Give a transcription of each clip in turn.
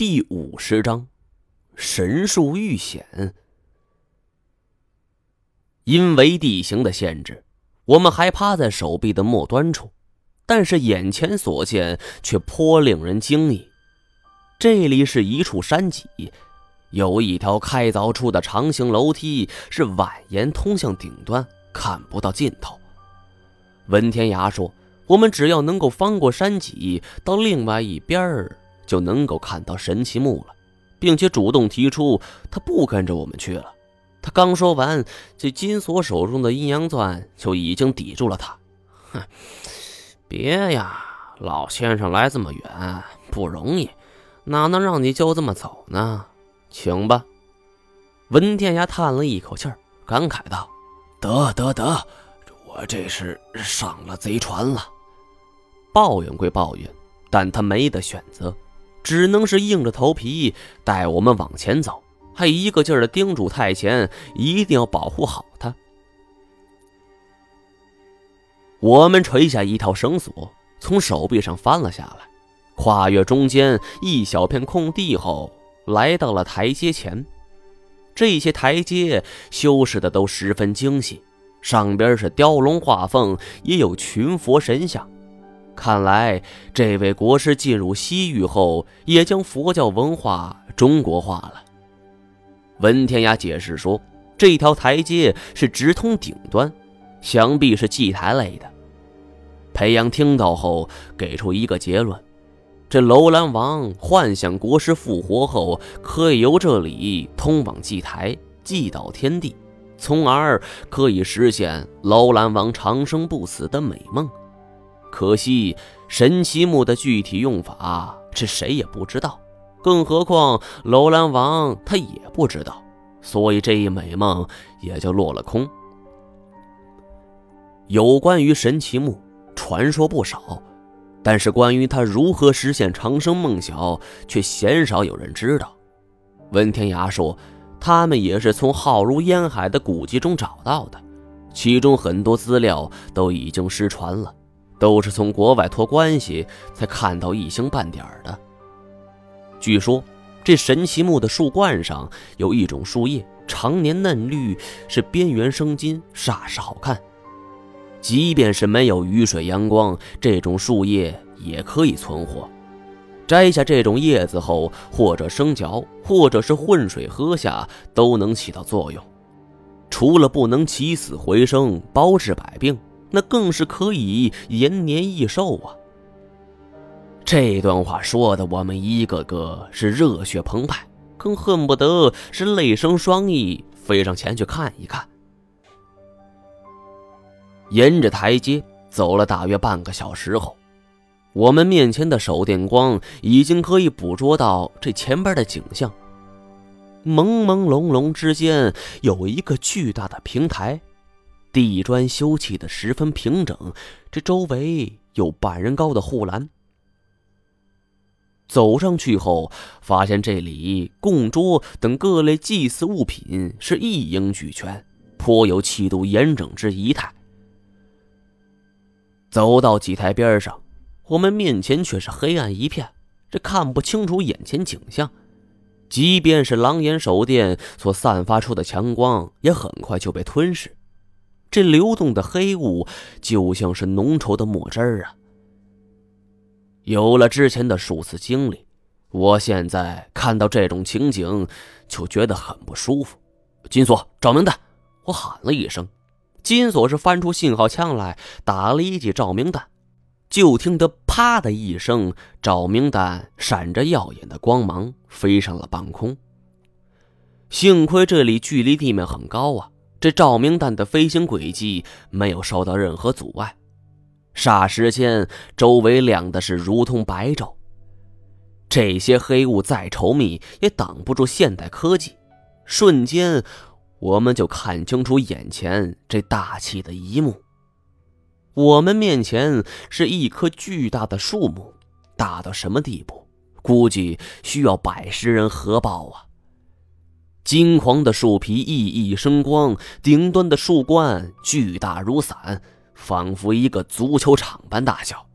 第五十章，神树遇险。因为地形的限制，我们还趴在手臂的末端处，但是眼前所见却颇令人惊异。这里是一处山脊，有一条开凿出的长形楼梯，是蜿蜒通向顶端，看不到尽头。文天涯说：“我们只要能够翻过山脊，到另外一边儿。”就能够看到神奇木了，并且主动提出他不跟着我们去了。他刚说完，这金锁手中的阴阳钻就已经抵住了他。哼，别呀，老先生来这么远不容易，哪能让你就这么走呢？请吧。文天涯叹了一口气儿，感慨道：“得得得，我这是上了贼船了。抱怨归抱怨，但他没得选择。”只能是硬着头皮带我们往前走，还一个劲儿的叮嘱太前一定要保护好他。我们垂下一条绳索，从手臂上翻了下来，跨越中间一小片空地后，来到了台阶前。这些台阶修饰的都十分精细，上边是雕龙画凤，也有群佛神像。看来，这位国师进入西域后，也将佛教文化中国化了。文天涯解释说：“这条台阶是直通顶端，想必是祭台类的。”裴阳听到后，给出一个结论：这楼兰王幻想国师复活后，可以由这里通往祭台，祭祷天地，从而可以实现楼兰王长生不死的美梦。可惜神奇木的具体用法是谁也不知道，更何况楼兰王他也不知道，所以这一美梦也就落了空。有关于神奇木传说不少，但是关于他如何实现长生梦想，却鲜少有人知道。文天涯说，他们也是从浩如烟海的古籍中找到的，其中很多资料都已经失传了。都是从国外托关系才看到一星半点的。据说这神奇木的树冠上有一种树叶，常年嫩绿，是边缘生金，煞是好看。即便是没有雨水阳光，这种树叶也可以存活。摘下这种叶子后，或者生嚼，或者是混水喝下，都能起到作用。除了不能起死回生，包治百病。那更是可以延年益寿啊！这段话说的，我们一个个是热血澎湃，更恨不得是泪生双翼，飞上前去看一看。沿着台阶走了大约半个小时后，我们面前的手电光已经可以捕捉到这前边的景象。朦朦胧胧之间，有一个巨大的平台。地砖修砌的十分平整，这周围有半人高的护栏。走上去后，发现这里供桌等各类祭祀物品是一应俱全，颇有气度严整之仪态。走到祭台边上，我们面前却是黑暗一片，这看不清楚眼前景象。即便是狼眼手电所散发出的强光，也很快就被吞噬。这流动的黑雾就像是浓稠的墨汁儿啊！有了之前的数次经历，我现在看到这种情景就觉得很不舒服。金锁，照明弹！我喊了一声，金锁是翻出信号枪来，打了一记照明弹。就听得“啪”的一声，照明弹闪着耀眼的光芒飞上了半空。幸亏这里距离地面很高啊！这照明弹的飞行轨迹没有受到任何阻碍，霎时间周围亮的是如同白昼。这些黑雾再稠密也挡不住现代科技，瞬间我们就看清楚眼前这大气的一幕。我们面前是一棵巨大的树木，大到什么地步？估计需要百十人合抱啊！金黄的树皮熠熠生光，顶端的树冠巨大如伞，仿佛一个足球场般大小。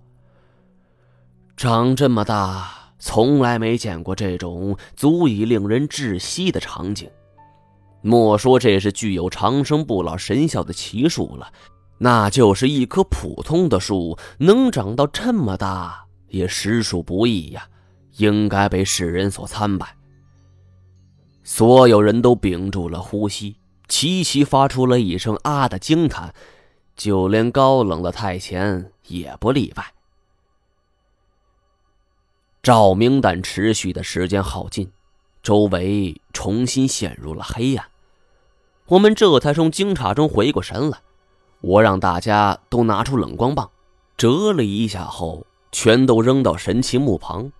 长这么大从来没见过这种足以令人窒息的场景。莫说这是具有长生不老神效的奇树了，那就是一棵普通的树，能长到这么大也实属不易呀，应该被世人所参拜。所有人都屏住了呼吸，齐齐发出了一声“啊”的惊叹，就连高冷的太前也不例外。照明弹持续的时间耗尽，周围重新陷入了黑暗。我们这才从惊诧中回过神来，我让大家都拿出冷光棒，折了一下后，全都扔到神奇木旁。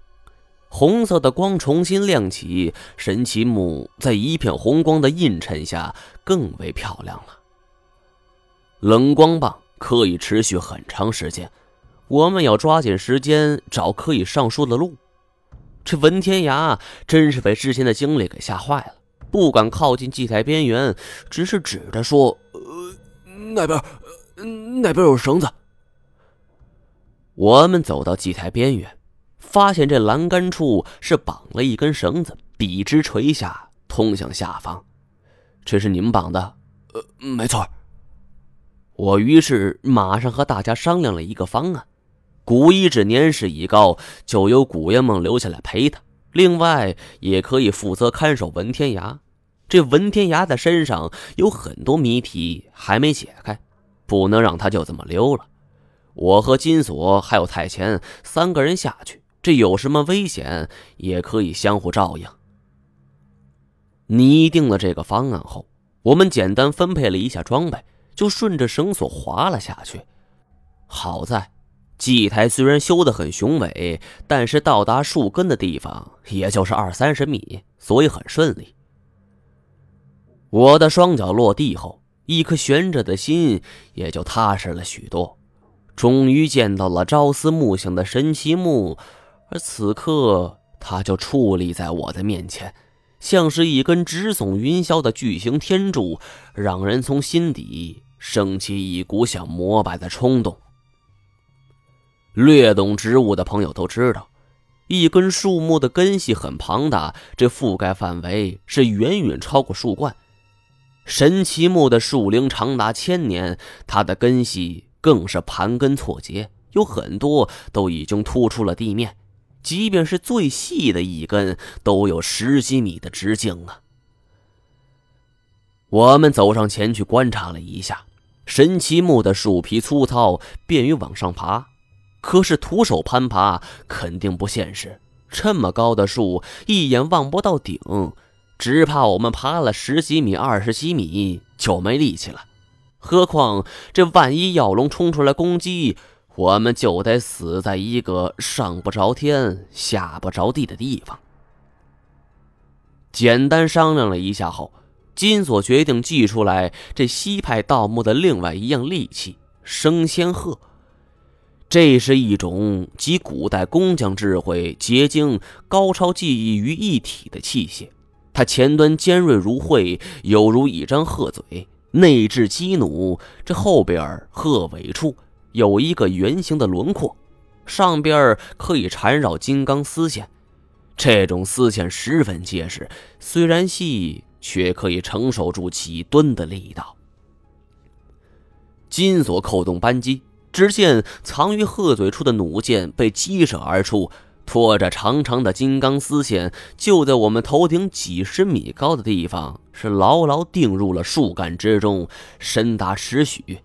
红色的光重新亮起，神奇木在一片红光的映衬下更为漂亮了。冷光棒可以持续很长时间，我们要抓紧时间找可以上树的路。这文天涯真是被之前的经历给吓坏了。不敢靠近祭台边缘，只是指着说：“呃，那边，那边有绳子。”我们走到祭台边缘，发现这栏杆处是绑了一根绳子，笔直垂下，通向下方。这是你们绑的？呃，没错。我于是马上和大家商量了一个方案：古一指年事已高，就由古烟梦留下来陪他，另外也可以负责看守文天涯。这文天涯的身上有很多谜题还没解开，不能让他就这么溜了。我和金锁还有太乾三个人下去，这有什么危险也可以相互照应。拟定了这个方案后，我们简单分配了一下装备，就顺着绳索滑了下去。好在祭台虽然修得很雄伟，但是到达树根的地方也就是二三十米，所以很顺利。我的双脚落地后，一颗悬着的心也就踏实了许多。终于见到了朝思暮想的神奇木，而此刻它就矗立在我的面前，像是一根直耸云霄的巨型天柱，让人从心底升起一股想膜拜的冲动。略懂植物的朋友都知道，一根树木的根系很庞大，这覆盖范围是远远超过树冠。神奇木的树龄长达千年，它的根系更是盘根错节，有很多都已经突出了地面，即便是最细的一根，都有十几米的直径啊！我们走上前去观察了一下，神奇木的树皮粗糙，便于往上爬，可是徒手攀爬肯定不现实，这么高的树，一眼望不到顶。只怕我们爬了十几米、二十几米就没力气了，何况这万一药龙冲出来攻击，我们就得死在一个上不着天、下不着地的地方。简单商量了一下后，金锁决定祭出来这西派盗墓的另外一样利器——升仙鹤。这是一种集古代工匠智慧、结晶、高超技艺于一体的器械。它前端尖锐如喙，犹如一张鹤嘴，内置鸡弩。这后边鹤尾处有一个圆形的轮廓，上边可以缠绕金刚丝线。这种丝线十分结实，虽然细，却可以承受住几吨的力道。金锁扣动扳机，只见藏于鹤嘴处的弩箭被击射而出。拖着长长的金刚丝线，就在我们头顶几十米高的地方，是牢牢钉入了树干之中，深达十许。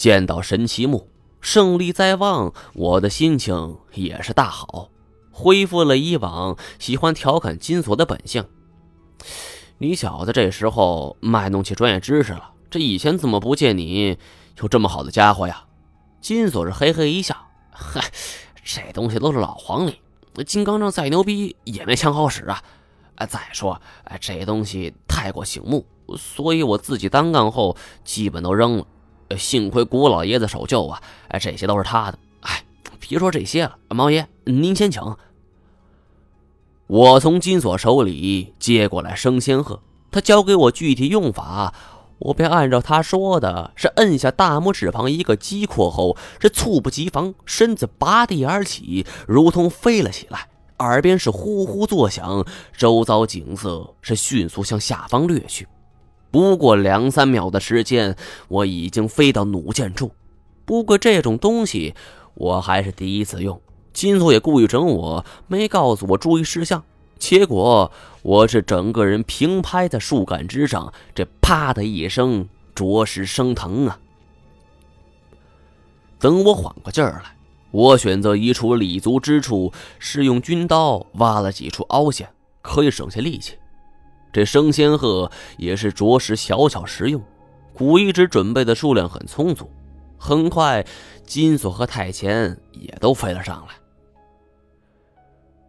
见到神奇木，胜利在望，我的心情也是大好，恢复了以往喜欢调侃金锁的本性。你小子这时候卖弄起专业知识了，这以前怎么不见你有这么好的家伙呀？金锁是嘿嘿一笑，嗨。这东西都是老黄历，金刚杖再牛逼也没枪好使啊！哎，再说，哎，这东西太过醒目，所以我自己单干后基本都扔了。幸亏古老爷子守旧啊！哎，这些都是他的。哎，别说这些了，毛爷您先请。我从金锁手里接过来升仙鹤，他教给我具体用法，我便按照他说的，是摁下大拇指旁一个击括后，是猝不及防，身子拔地而起，如同飞了起来，耳边是呼呼作响，周遭景色是迅速向下方掠去。不过两三秒的时间，我已经飞到弩箭处。不过这种东西我还是第一次用，金锁也故意整我，没告诉我注意事项。结果我是整个人平拍在树干之上，这啪的一声，着实生疼啊！等我缓过劲儿来，我选择一处立足之处，是用军刀挖了几处凹陷，可以省下力气。这生仙鹤也是着实小巧实用，古一直准备的数量很充足。很快，金锁和太前也都飞了上来，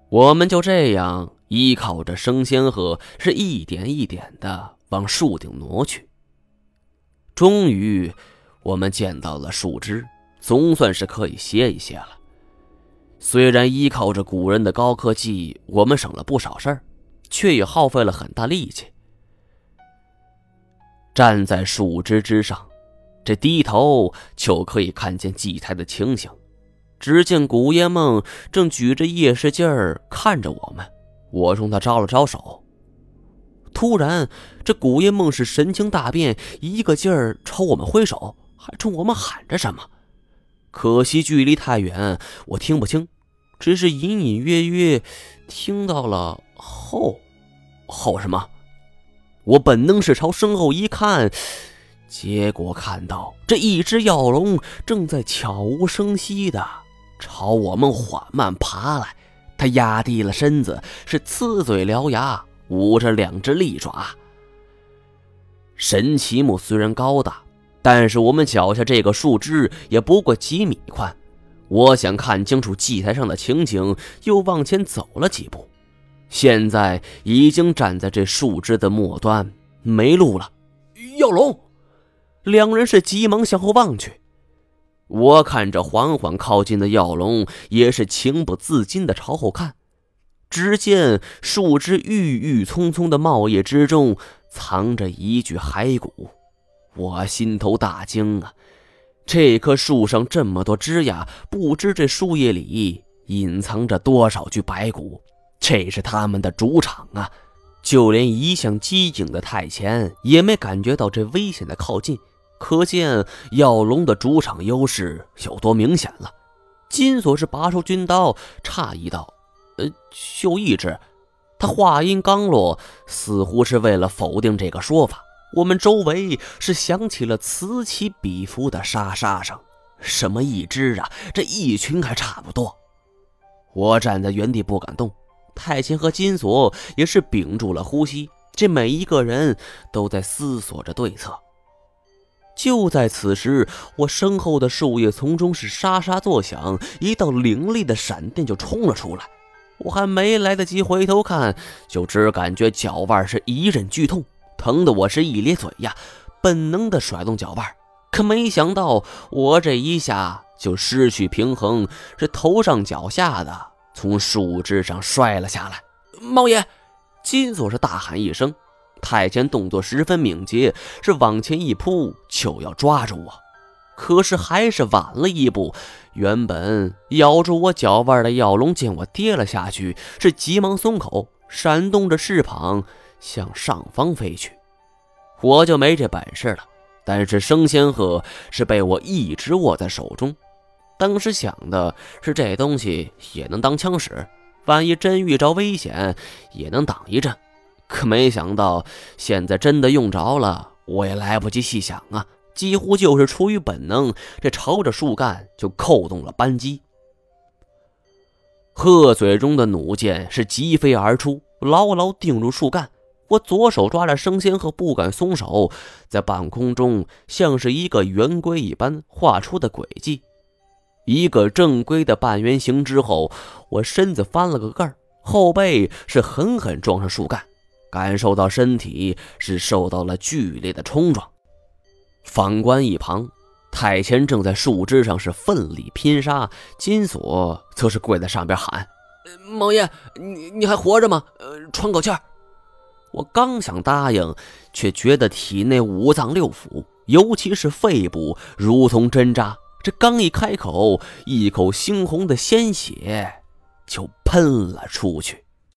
我们就这样。依靠着生仙鹤，是一点一点的往树顶挪去。终于，我们见到了树枝，总算是可以歇一歇了。虽然依靠着古人的高科技，我们省了不少事儿，却也耗费了很大力气。站在树枝之上，这低头就可以看见祭台的情形。只见古烟梦正举着夜视镜儿看着我们。我冲他招了招手，突然，这古夜梦是神情大变，一个劲儿朝我们挥手，还冲我们喊着什么。可惜距离太远，我听不清，只是隐隐约约听到了后后什么。我本能是朝身后一看，结果看到这一只药龙正在悄无声息的朝我们缓慢爬来。它压低了身子，是呲嘴獠牙，捂着两只利爪。神奇木虽然高大，但是我们脚下这个树枝也不过几米宽。我想看清楚祭台上的情景，又往前走了几步，现在已经站在这树枝的末端，没路了。药龙，两人是急忙向后望去。我看着缓缓靠近的药龙，也是情不自禁的朝后看。只见树枝郁郁葱葱的茂叶之中，藏着一具骸骨。我心头大惊啊！这棵树上这么多枝桠，不知这树叶里隐藏着多少具白骨。这是他们的主场啊！就连一向机警的太前，也没感觉到这危险的靠近。可见药龙的主场优势有多明显了。金锁是拔出军刀，诧异道：“呃，就一只。”他话音刚落，似乎是为了否定这个说法。我们周围是响起了此起彼伏的沙沙声。什么一只啊？这一群还差不多。我站在原地不敢动。太清和金锁也是屏住了呼吸，这每一个人都在思索着对策。就在此时，我身后的树叶丛中是沙沙作响，一道凌厉的闪电就冲了出来。我还没来得及回头看，就只感觉脚腕是一阵剧痛，疼得我是一咧嘴呀，本能的甩动脚腕。可没想到，我这一下就失去平衡，是头上脚下的从树枝上摔了下来。猫爷，金锁是大喊一声。太监动作十分敏捷，是往前一扑就要抓住我，可是还是晚了一步。原本咬住我脚腕的药龙见我跌了下去，是急忙松口，闪动着翅膀向上方飞去。我就没这本事了。但是升仙鹤是被我一直握在手中，当时想的是这东西也能当枪使，万一真遇着危险，也能挡一阵。可没想到，现在真的用着了，我也来不及细想啊！几乎就是出于本能，这朝着树干就扣动了扳机。鹤嘴中的弩箭是疾飞而出，牢牢定住树干。我左手抓着生仙鹤，不敢松手，在半空中像是一个圆规一般画出的轨迹，一个正规的半圆形之后，我身子翻了个盖儿，后背是狠狠撞上树干。感受到身体是受到了剧烈的冲撞，反观一旁，太前正在树枝上是奋力拼杀，金锁则是跪在上边喊：“毛爷，你你还活着吗？呃，喘口气儿。”我刚想答应，却觉得体内五脏六腑，尤其是肺部，如同针扎。这刚一开口，一口猩红的鲜血就喷了出去。